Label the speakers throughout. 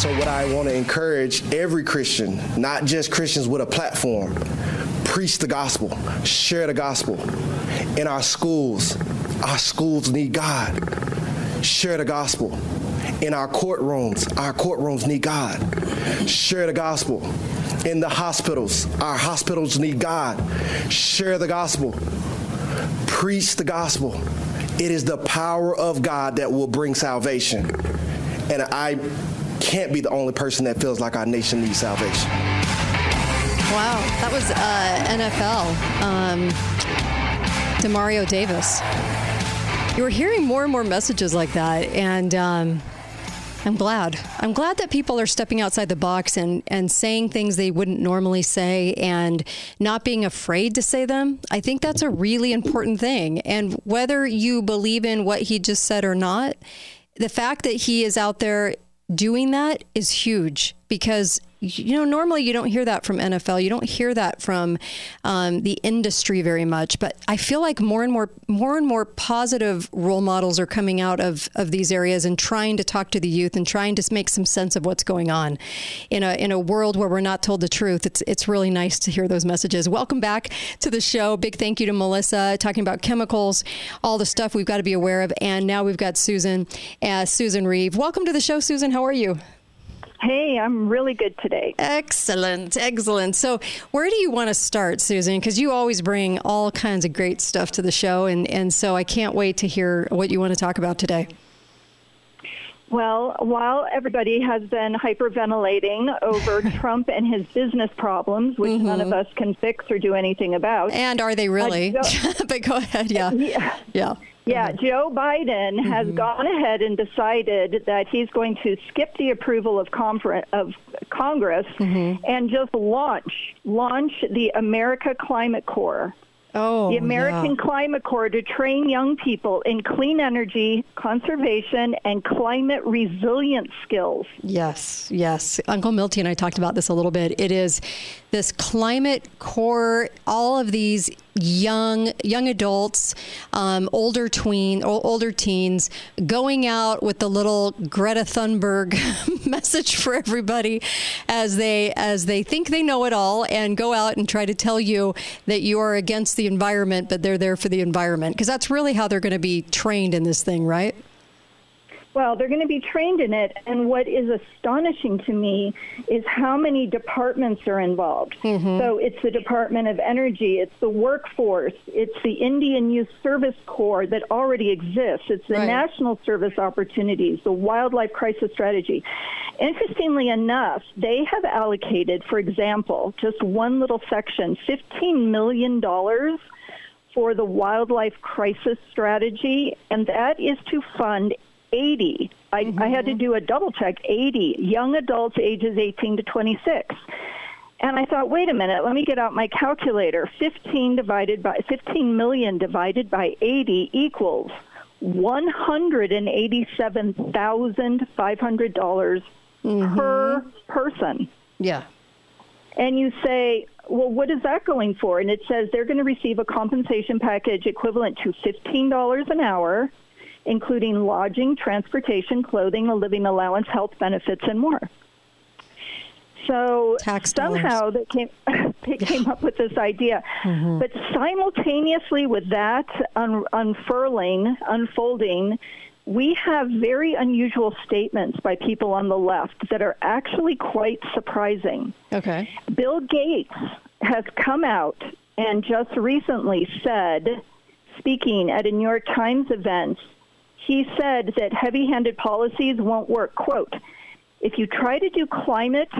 Speaker 1: So, what I want to encourage every Christian, not just Christians with a platform, preach the gospel, share the gospel. In our schools, our schools need God. Share the gospel. In our courtrooms, our courtrooms need God. Share the gospel. In the hospitals, our hospitals need God. Share the gospel. Preach the gospel. It is the power of God that will bring salvation. And I can't be the only person that feels like our nation needs salvation.
Speaker 2: Wow, that was uh, NFL. Um, Demario Davis. You were hearing more and more messages like that, and um, I'm glad. I'm glad that people are stepping outside the box and, and saying things they wouldn't normally say and not being afraid to say them. I think that's a really important thing. And whether you believe in what he just said or not, the fact that he is out there doing that is huge because you know, normally you don't hear that from NFL. You don't hear that from um, the industry very much. But I feel like more and more, more and more positive role models are coming out of, of these areas and trying to talk to the youth and trying to make some sense of what's going on in a in a world where we're not told the truth. It's it's really nice to hear those messages. Welcome back to the show. Big thank you to Melissa talking about chemicals, all the stuff we've got to be aware of, and now we've got Susan, uh, Susan Reeve. Welcome to the show, Susan. How are you?
Speaker 3: Hey, I'm really good today.
Speaker 2: Excellent, excellent. So, where do you want to start, Susan? Because you always bring all kinds of great stuff to the show, and, and so I can't wait to hear what you want to talk about today.
Speaker 3: Well, while everybody has been hyperventilating over Trump and his business problems, which mm-hmm. none of us can fix or do anything about.
Speaker 2: And are they really? But go ahead. Yeah.
Speaker 3: Yeah.
Speaker 2: yeah.
Speaker 3: Yeah, Joe Biden mm-hmm. has gone ahead and decided that he's going to skip the approval of, confer- of Congress mm-hmm. and just launch launch the America Climate Corps.
Speaker 2: Oh,
Speaker 3: the American
Speaker 2: yeah.
Speaker 3: Climate Corps to train young people in clean energy, conservation, and climate resilience skills.
Speaker 2: Yes, yes. Uncle Milty and I talked about this a little bit. It is this climate corps, all of these young young adults, um, older tween, older teens, going out with the little Greta Thunberg message for everybody as they as they think they know it all and go out and try to tell you that you are against the environment, but they're there for the environment because that's really how they're going to be trained in this thing, right?
Speaker 3: Well, they're going to be trained in it. And what is astonishing to me is how many departments are involved. Mm-hmm. So it's the Department of Energy, it's the workforce, it's the Indian Youth Service Corps that already exists, it's the right. National Service Opportunities, the Wildlife Crisis Strategy. Interestingly enough, they have allocated, for example, just one little section, $15 million for the wildlife crisis strategy, and that is to fund 80. I, mm-hmm. I had to mm-hmm. do a double check 80 young adults ages 18 to 26. And I thought, wait a minute, let me get out my calculator. 15 divided by 15 million divided by 80 equals $187,500 mm-hmm. per person.
Speaker 2: Yeah.
Speaker 3: And you say, well, what is that going for? And it says they're going to receive a compensation package equivalent to $15 an hour including lodging, transportation, clothing, a living allowance, health benefits, and more. So
Speaker 2: Tax
Speaker 3: somehow they came they came up with this idea, mm-hmm. but simultaneously with that un- unfurling, unfolding, we have very unusual statements by people on the left that are actually quite surprising.
Speaker 2: Okay.
Speaker 3: Bill Gates has come out and just recently said, speaking at a New York Times event, he said that heavy handed policies won't work. Quote, if you try to do climate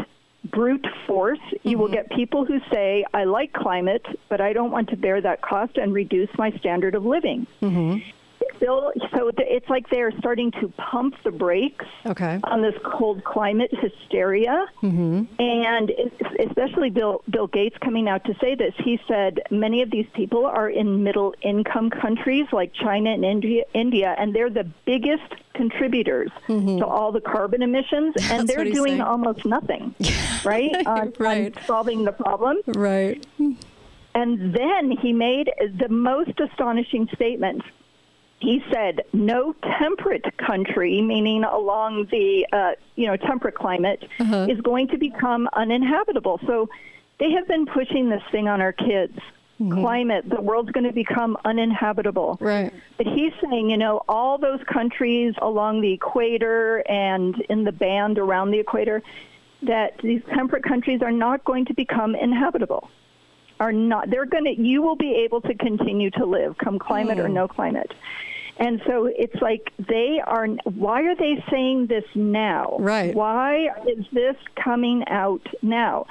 Speaker 3: brute force, you mm-hmm. will get people who say, I like climate, but I don't want to bear that cost and reduce my standard of living. Mm-hmm still so it's like they're starting to pump the brakes
Speaker 2: okay.
Speaker 3: on this cold climate hysteria mm-hmm. and especially bill bill gates coming out to say this he said many of these people are in middle income countries like china and india india and they're the biggest contributors mm-hmm. to all the carbon emissions and they're doing
Speaker 2: saying.
Speaker 3: almost nothing right on,
Speaker 2: right.
Speaker 3: on solving the problem
Speaker 2: right
Speaker 3: and then he made the most astonishing statement he said no temperate country, meaning along the uh, you know temperate climate, uh-huh. is going to become uninhabitable. So they have been pushing this thing on our kids. Mm-hmm. Climate, the world's going to become uninhabitable.
Speaker 2: Right.
Speaker 3: But he's saying, you know, all those countries along the equator and in the band around the equator, that these temperate countries are not going to become inhabitable. Are not. They're going to. You will be able to continue to live, come climate mm. or no climate. And so it's like they are. Why are they saying this now?
Speaker 2: Right.
Speaker 3: Why is this coming out now?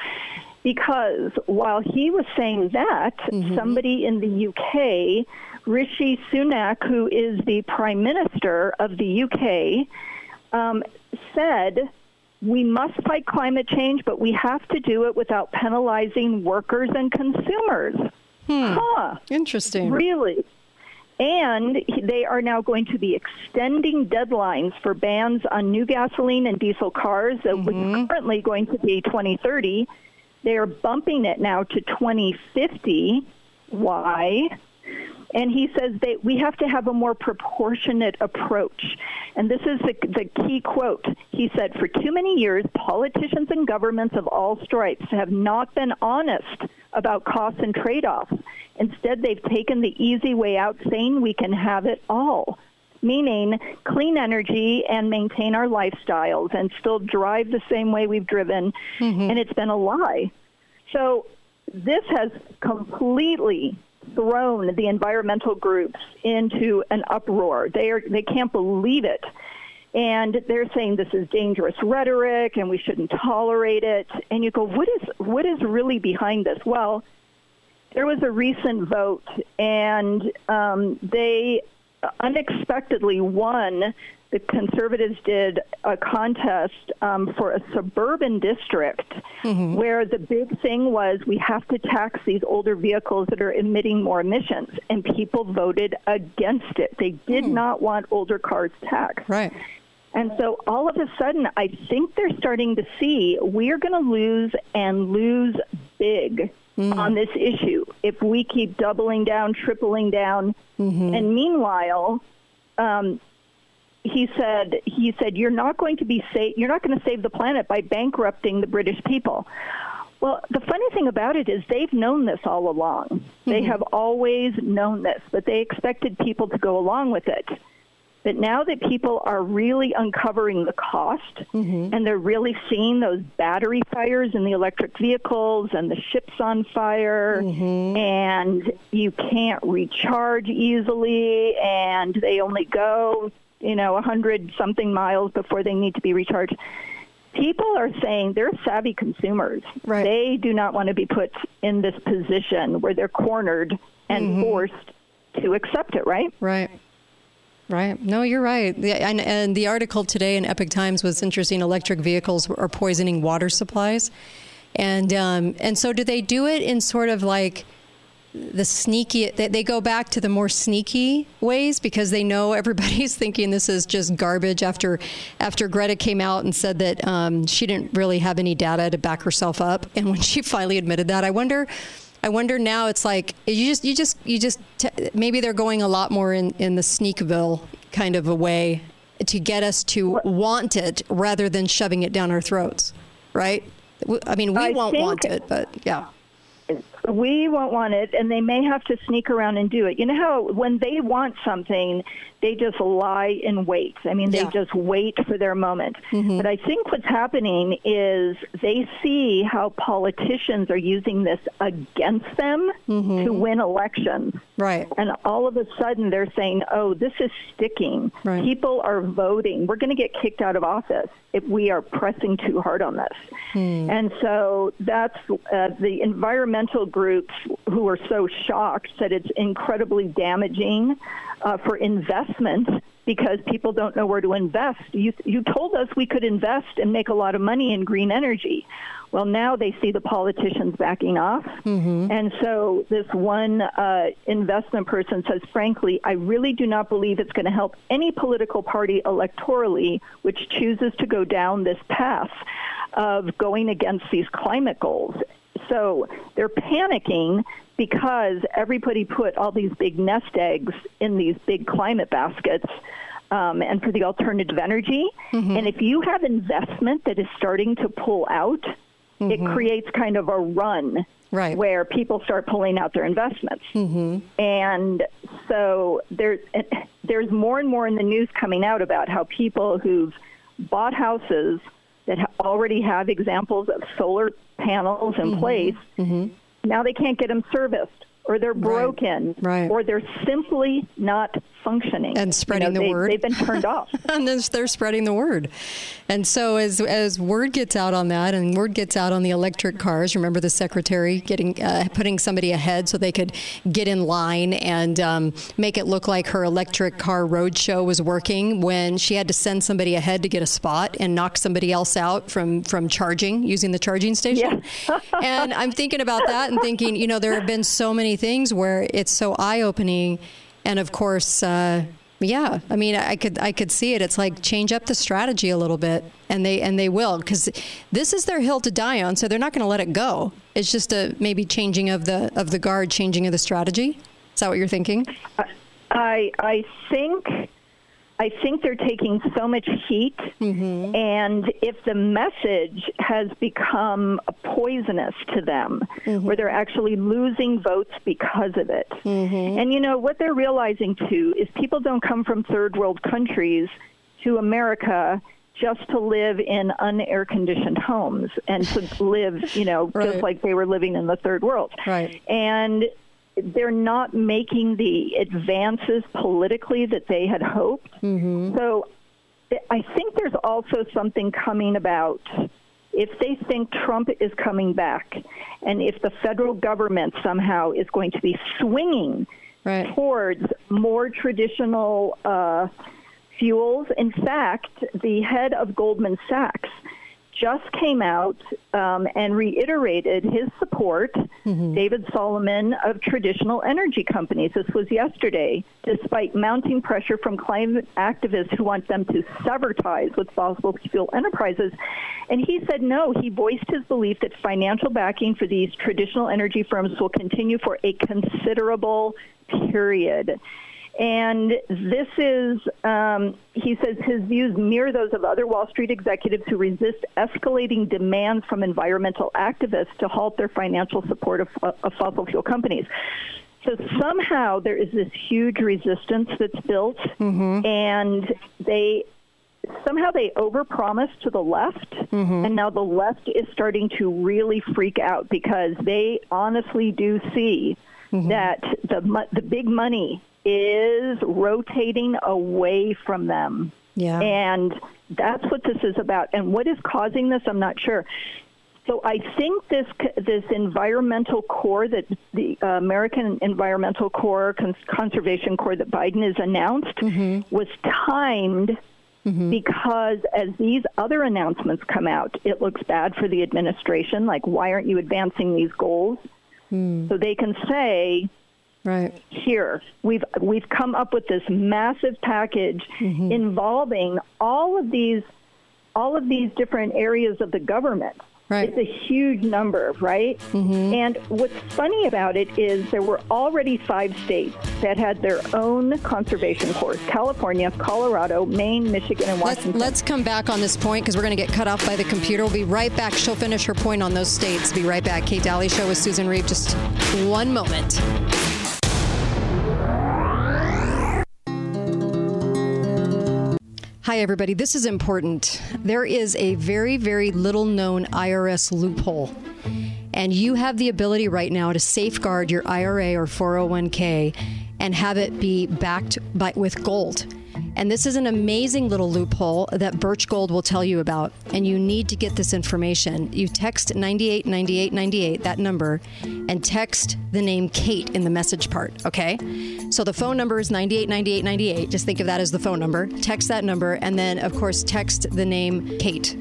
Speaker 3: Because while he was saying that, mm-hmm. somebody in the UK, Rishi Sunak, who is the Prime Minister of the UK, um, said we must fight climate change, but we have to do it without penalizing workers and consumers.
Speaker 2: Hmm. Huh. Interesting.
Speaker 3: Really? And they are now going to be extending deadlines for bans on new gasoline and diesel cars that mm-hmm. was currently going to be 2030. They are bumping it now to 2050. Why? And he says that we have to have a more proportionate approach. And this is the, the key quote. He said, For too many years, politicians and governments of all stripes have not been honest about costs and trade offs. Instead, they've taken the easy way out, saying we can have it all meaning clean energy and maintain our lifestyles and still drive the same way we've driven. Mm-hmm. And it's been a lie. So this has completely thrown the environmental groups into an uproar. They are they can't believe it. And they're saying this is dangerous rhetoric and we shouldn't tolerate it. And you go, what is what is really behind this? Well, there was a recent vote, and um, they unexpectedly won the conservatives did a contest um, for a suburban district mm-hmm. where the big thing was we have to tax these older vehicles that are emitting more emissions, and people voted against it. They did mm. not want older cars taxed.
Speaker 2: Right.
Speaker 3: And so all of a sudden, I think they're starting to see we're going to lose and lose big mm. on this issue if we keep doubling down, tripling down. Mm-hmm. And meanwhile, um, he said he said you're not going to be sa- you're not going to save the planet by bankrupting the British people. Well, the funny thing about it is they've known this all along. Mm-hmm. They have always known this, but they expected people to go along with it. But now that people are really uncovering the cost mm-hmm. and they're really seeing those battery fires in the electric vehicles and the ships on fire mm-hmm. and you can't recharge easily and they only go you know, a hundred something miles before they need to be recharged. People are saying they're savvy consumers.
Speaker 2: Right.
Speaker 3: They do not want to be put in this position where they're cornered and mm-hmm. forced to accept it, right?
Speaker 2: Right. Right. No, you're right. And, and the article today in Epoch Times was interesting. Electric vehicles are poisoning water supplies, and um, and so do they do it in sort of like the sneaky they, they go back to the more sneaky ways because they know everybody's thinking this is just garbage after after Greta came out and said that um, she didn't really have any data to back herself up. And when she finally admitted that I wonder I wonder now it's like you just you just you just t- maybe they're going a lot more in in the sneakville kind of a way to get us to want it rather than shoving it down our throats right? I mean we I won't want it but yeah
Speaker 3: we won't want it, and they may have to sneak around and do it. You know how when they want something, they just lie in wait. I mean, they yeah. just wait for their moment. Mm-hmm. But I think what's happening is they see how politicians are using this against them mm-hmm. to win elections.
Speaker 2: Right.
Speaker 3: And all of a sudden they're saying, oh, this is sticking. Right. People are voting. We're going to get kicked out of office if we are pressing too hard on this. Hmm. And so that's uh, the environmental groups who are so shocked that it's incredibly damaging uh, for investment because people don't know where to invest. You, you told us we could invest and make a lot of money in green energy. Well, now they see the politicians backing off. Mm-hmm. And so this one uh, investment person says, frankly, I really do not believe it's going to help any political party electorally which chooses to go down this path of going against these climate goals. So they're panicking because everybody put all these big nest eggs in these big climate baskets um, and for the alternative energy. Mm-hmm. And if you have investment that is starting to pull out, mm-hmm. it creates kind of a run
Speaker 2: right.
Speaker 3: where people start pulling out their investments.
Speaker 2: Mm-hmm.
Speaker 3: And so there's there's more and more in the news coming out about how people who've bought houses that already have examples of solar panels in
Speaker 2: mm-hmm.
Speaker 3: place
Speaker 2: mm-hmm.
Speaker 3: Now they can't get them serviced or they're broken,
Speaker 2: right.
Speaker 3: or they're simply not functioning
Speaker 2: and spreading
Speaker 3: you know,
Speaker 2: the
Speaker 3: they,
Speaker 2: word.
Speaker 3: They've been turned off,
Speaker 2: and they're spreading the word. And so as as word gets out on that, and word gets out on the electric cars, remember the secretary getting uh, putting somebody ahead so they could get in line and um, make it look like her electric car roadshow was working when she had to send somebody ahead to get a spot and knock somebody else out from from charging using the charging station.
Speaker 3: Yeah.
Speaker 2: and I'm thinking about that and thinking, you know, there have been so many things where it's so eye opening, and of course. Uh, yeah, I mean, I could I could see it. It's like change up the strategy a little bit, and they and they will because this is their hill to die on. So they're not going to let it go. It's just a maybe changing of the of the guard, changing of the strategy. Is that what you're thinking?
Speaker 3: I I think I think they're taking so much heat,
Speaker 2: mm-hmm.
Speaker 3: and if the message has become poisonous to them,
Speaker 2: mm-hmm.
Speaker 3: where they're actually losing votes because of it.
Speaker 2: Mm-hmm.
Speaker 3: And you know, what they're realizing too is people don't come from third world countries to America just to live in unair conditioned homes and to live, you know,
Speaker 2: right.
Speaker 3: just like they were living in the third world.
Speaker 2: Right.
Speaker 3: And they're not making the advances politically that they had hoped.
Speaker 2: Mm-hmm.
Speaker 3: So I think there's also something coming about if they think Trump is coming back and if the federal government somehow is going to be swinging
Speaker 2: right.
Speaker 3: towards more traditional uh, fuels. In fact, the head of Goldman Sachs just came out um, and reiterated his support,
Speaker 2: mm-hmm.
Speaker 3: David Solomon, of traditional energy companies. This was yesterday, despite mounting pressure from climate activists who want them to sever ties with fossil fuel enterprises. And he said no. He voiced his belief that financial backing for these traditional energy firms will continue for a considerable period. And this is, um, he says, his views mirror those of other Wall Street executives who resist escalating demands from environmental activists to halt their financial support of, of fossil fuel companies. So somehow there is this huge resistance that's built,
Speaker 2: mm-hmm.
Speaker 3: and they somehow they overpromise to the left,
Speaker 2: mm-hmm.
Speaker 3: and now the left is starting to really freak out because they honestly do see
Speaker 2: mm-hmm.
Speaker 3: that the the big money is rotating away from them.
Speaker 2: Yeah.
Speaker 3: And that's what this is about. And what is causing this, I'm not sure. So I think this this environmental core that the uh, American Environmental Corps, Cons- Conservation Corps that Biden has announced
Speaker 2: mm-hmm.
Speaker 3: was timed
Speaker 2: mm-hmm.
Speaker 3: because as these other announcements come out, it looks bad for the administration. Like, why aren't you advancing these goals?
Speaker 2: Mm.
Speaker 3: So they can say,
Speaker 2: Right.
Speaker 3: Here, we've we've come up with this massive package
Speaker 2: mm-hmm.
Speaker 3: involving all of these all of these different areas of the government.
Speaker 2: Right.
Speaker 3: It's a huge number, right?
Speaker 2: Mm-hmm.
Speaker 3: And what's funny about it is there were already five states that had their own conservation corps California, Colorado, Maine, Michigan, and Washington.
Speaker 2: Let's, let's come back on this point because we're going to get cut off by the computer. We'll be right back. She'll finish her point on those states. Be right back. Kate Dalley Show with Susan Reeve. Just one moment. Hi, everybody. This is important. There is a very, very little known IRS loophole. And you have the ability right now to safeguard your IRA or 401k and have it be backed by, with gold. And this is an amazing little loophole that Birch Gold will tell you about. And you need to get this information. You text 989898, that number, and text the name Kate in the message part, okay? So the phone number is 989898. Just think of that as the phone number. Text that number, and then, of course, text the name Kate.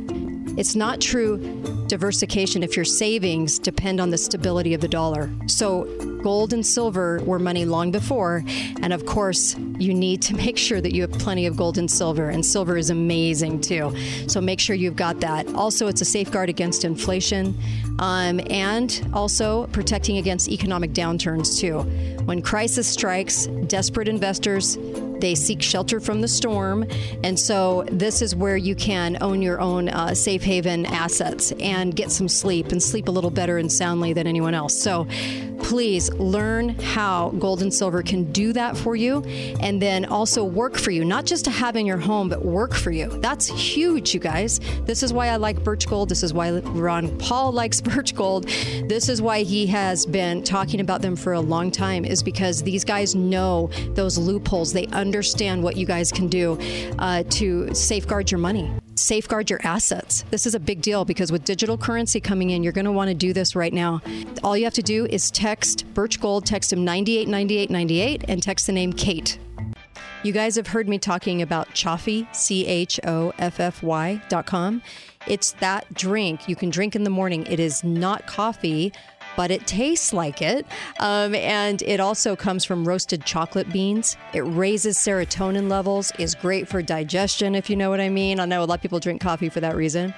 Speaker 2: It's not true diversification if your savings depend on the stability of the dollar. So Gold and silver were money long before. And of course, you need to make sure that you have plenty of gold and silver. And silver is amazing too. So make sure you've got that. Also, it's a safeguard against inflation um, and also protecting against economic downturns too. When crisis strikes, desperate investors they seek shelter from the storm. And so, this is where you can own your own uh, safe haven assets and get some sleep and sleep a little better and soundly than anyone else. So, please learn how gold and silver can do that for you and then also work for you, not just to have in your home, but work for you. That's huge, you guys. This is why I like Birch Gold. This is why Ron Paul likes Birch Gold. This is why he has been talking about them for a long time, is because these guys know those loopholes. They understand understand what you guys can do uh, to safeguard your money safeguard your assets. This is a big deal because with digital currency coming in, you're going to want to do this right now. All you have to do is text Birch Gold, text him 989898, and text the name Kate. You guys have heard me talking about Choffy, C H O F F Y dot com. It's that drink you can drink in the morning. It is not coffee but it tastes like it. Um, and it also comes from roasted chocolate beans. It raises serotonin levels, is great for digestion, if you know what I mean. I know a lot of people drink coffee for that reason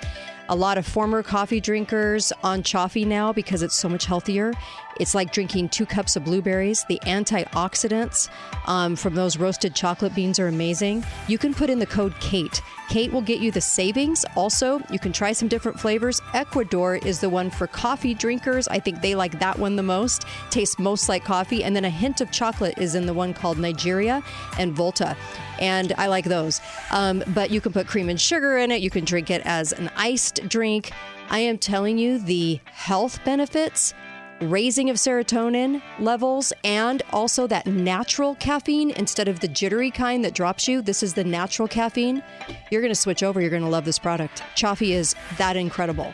Speaker 2: a lot of former coffee drinkers on Choffy now because it's so much healthier. It's like drinking two cups of blueberries. The antioxidants um, from those roasted chocolate beans are amazing. You can put in the code KATE. Kate will get you the savings. Also, you can try some different flavors. Ecuador is the one for coffee drinkers. I think they like that one the most. Tastes most like coffee. And then a hint of chocolate is in the one called Nigeria and Volta and I like those. Um, but you can put cream and sugar in it. You can drink it as an iced drink. I am telling you the health benefits raising of serotonin levels and also that natural caffeine instead of the jittery kind that drops you. This is the natural caffeine. You're going to switch over. You're going to love this product. Choffy is that incredible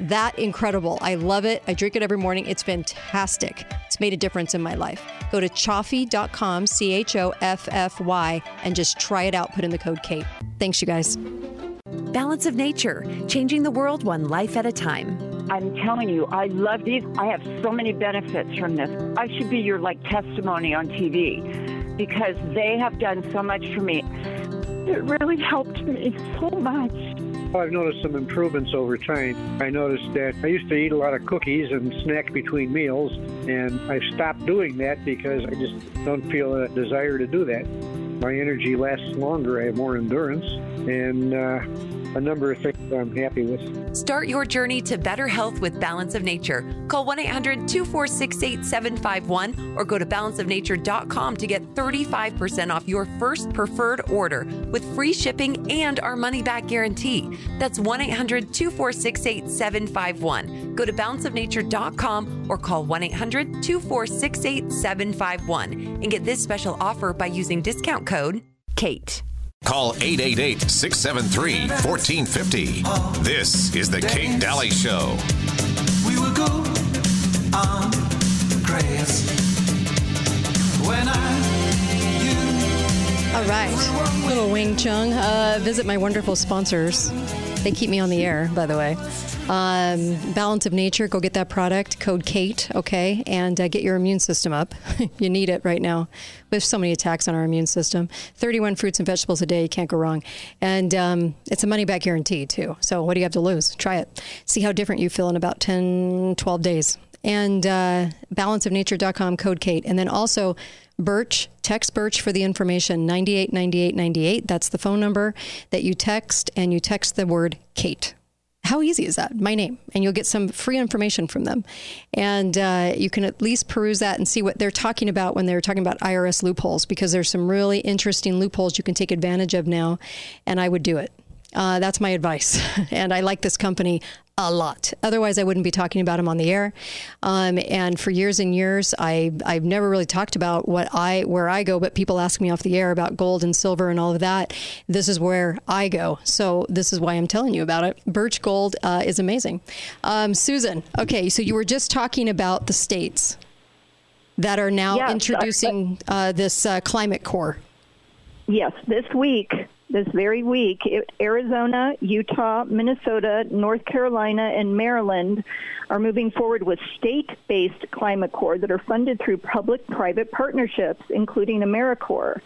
Speaker 2: that incredible. I love it. I drink it every morning. It's fantastic. It's made a difference in my life. Go to choffy.com, C H O F F Y, and just try it out. Put in the code KATE. Thanks, you guys.
Speaker 4: Balance of Nature, changing the world one life at a time.
Speaker 5: I'm telling you, I love these. I have so many benefits from this. I should be your like testimony on TV because they have done so much for me. It really helped me so much.
Speaker 6: I've noticed some improvements over time. I noticed that I used to eat a lot of cookies and snack between meals, and I've stopped doing that because I just don't feel a desire to do that. My energy lasts longer, I have more endurance, and uh, a number of things I'm happy with.
Speaker 4: Start your journey to better health with Balance of Nature. Call 1 800 246 8751 or go to balanceofnature.com to get 35% off your first preferred order with free shipping and our money back guarantee. That's 1 800 246 8751. Go to balanceofnature.com or call 1 800 246 8751 and get this special offer by using discount code KATE.
Speaker 7: Call 888 673 1450. This is The Kate Dalley Show. We will go on
Speaker 2: grass when I all right. Little Wing Chung. Uh, visit my wonderful sponsors. They keep me on the air, by the way. Um, Balance of Nature, go get that product, code KATE, okay, and uh, get your immune system up. you need it right now. There's so many attacks on our immune system. 31 fruits and vegetables a day, you can't go wrong. And um, it's a money back guarantee, too. So what do you have to lose? Try it. See how different you feel in about 10, 12 days. And uh, balanceofnature.com, code KATE. And then also, Birch, text Birch for the information 989898. That's the phone number that you text, and you text the word Kate. How easy is that? My name. And you'll get some free information from them. And uh, you can at least peruse that and see what they're talking about when they're talking about IRS loopholes, because there's some really interesting loopholes you can take advantage of now. And I would do it. Uh, that's my advice. and I like this company a lot. Otherwise, I wouldn't be talking about them on the air. Um, and for years and years, I I've never really talked about what I where I go, but people ask me off the air about gold and silver and all of that. This is where I go. So this is why I'm telling you about it. Birch Gold uh, is amazing. Um, Susan, okay, so you were just talking about the states that are now introducing uh, this uh, climate corps.
Speaker 3: Yes, this week this very week, it, Arizona, Utah, Minnesota, North Carolina, and Maryland are moving forward with state based climate corps that are funded through public private partnerships, including AmeriCorps.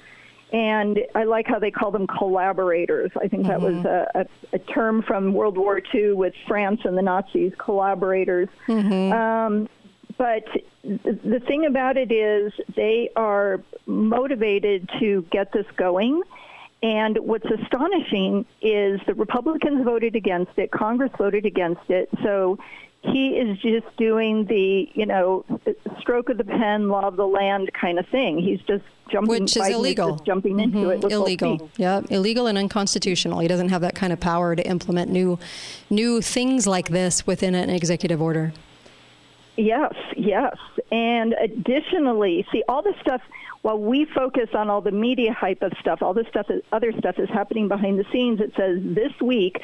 Speaker 3: And I like how they call them collaborators. I think that mm-hmm. was a, a, a, term from World War II with France and the Nazis, collaborators. Mm-hmm. Um, but the thing about it is they are motivated to get this going. And what's astonishing is the Republicans voted against it, Congress voted against it. So he is just doing the, you know, stroke of the pen, law of the land kind of thing. He's just jumping,
Speaker 2: which is illegal,
Speaker 3: jumping into
Speaker 2: mm-hmm. it. illegal, yeah, illegal and unconstitutional. He doesn't have that kind of power to implement new, new things like this within an executive order.
Speaker 3: Yes, yes. And additionally, see, all this stuff, while we focus on all the media hype of stuff, all this stuff, other stuff is happening behind the scenes. It says this week,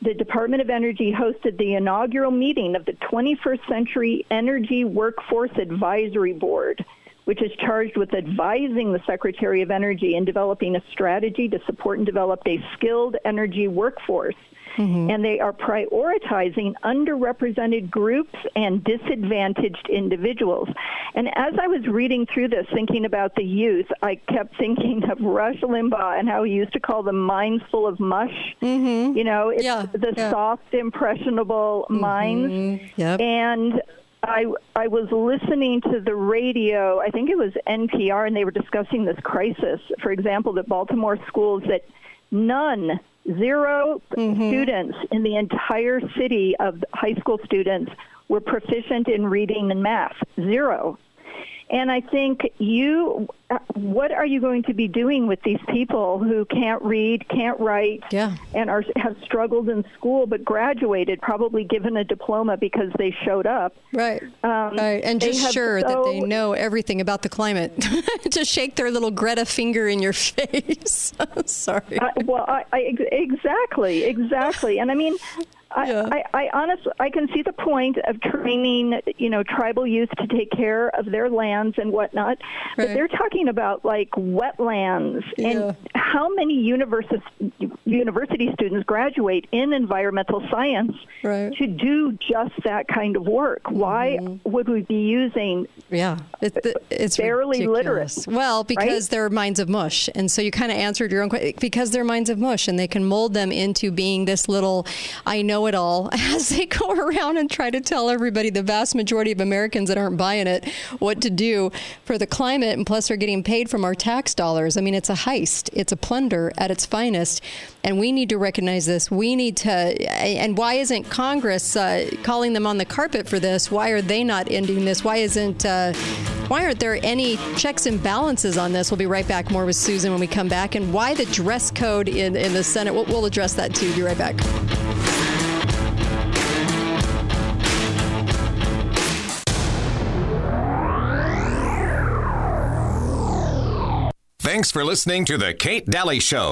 Speaker 3: the Department of Energy hosted the inaugural meeting of the 21st Century Energy Workforce Advisory Board which is charged with advising the Secretary of Energy in developing a strategy to support and develop a skilled energy workforce mm-hmm. and they are prioritizing underrepresented groups and disadvantaged individuals. And as I was reading through this, thinking about the youth, I kept thinking of Rush Limbaugh and how he used to call them minds full of mush. Mm-hmm. You know, it's yeah, the yeah. soft, impressionable mm-hmm. minds.
Speaker 2: Yep.
Speaker 3: And I I was listening to the radio. I think it was NPR, and they were discussing this crisis. For example, that Baltimore schools that none 0 mm-hmm. students in the entire city of high school students were proficient in reading and math. Zero. And I think you, what are you going to be doing with these people who can't read, can't write,
Speaker 2: yeah.
Speaker 3: and are have struggled in school but graduated, probably given a diploma because they showed up?
Speaker 2: Right. Um, right. And just sure so, that they know everything about the climate. to shake their little Greta finger in your face. Sorry.
Speaker 3: Uh, well, I, I, exactly, exactly. And I mean, yeah. I, I, I honestly, I can see the point of training, you know, tribal youth to take care of their lands and whatnot. Right. But they're talking about like wetlands yeah. and how many university university students graduate in environmental science
Speaker 2: right.
Speaker 3: to do just that kind of work. Mm-hmm. Why would we be using?
Speaker 2: Yeah,
Speaker 3: it's, it's barely
Speaker 2: ridiculous.
Speaker 3: literate.
Speaker 2: Well, because right? they're minds of mush, and so you kind of answered your own question. Because they're minds of mush, and they can mold them into being this little. I know know it all as they go around and try to tell everybody, the vast majority of Americans that aren't buying it, what to do for the climate. And plus, they're getting paid from our tax dollars. I mean, it's a heist, it's a plunder at its finest. And we need to recognize this. We need to. And why isn't Congress uh, calling them on the carpet for this? Why are they not ending this? Why isn't. Uh, why aren't there any checks and balances on this? We'll be right back more with Susan when we come back. And why the dress code in, in the Senate? We'll, we'll address that too. Be right back.
Speaker 7: Thanks for listening to The Kate Dalley Show.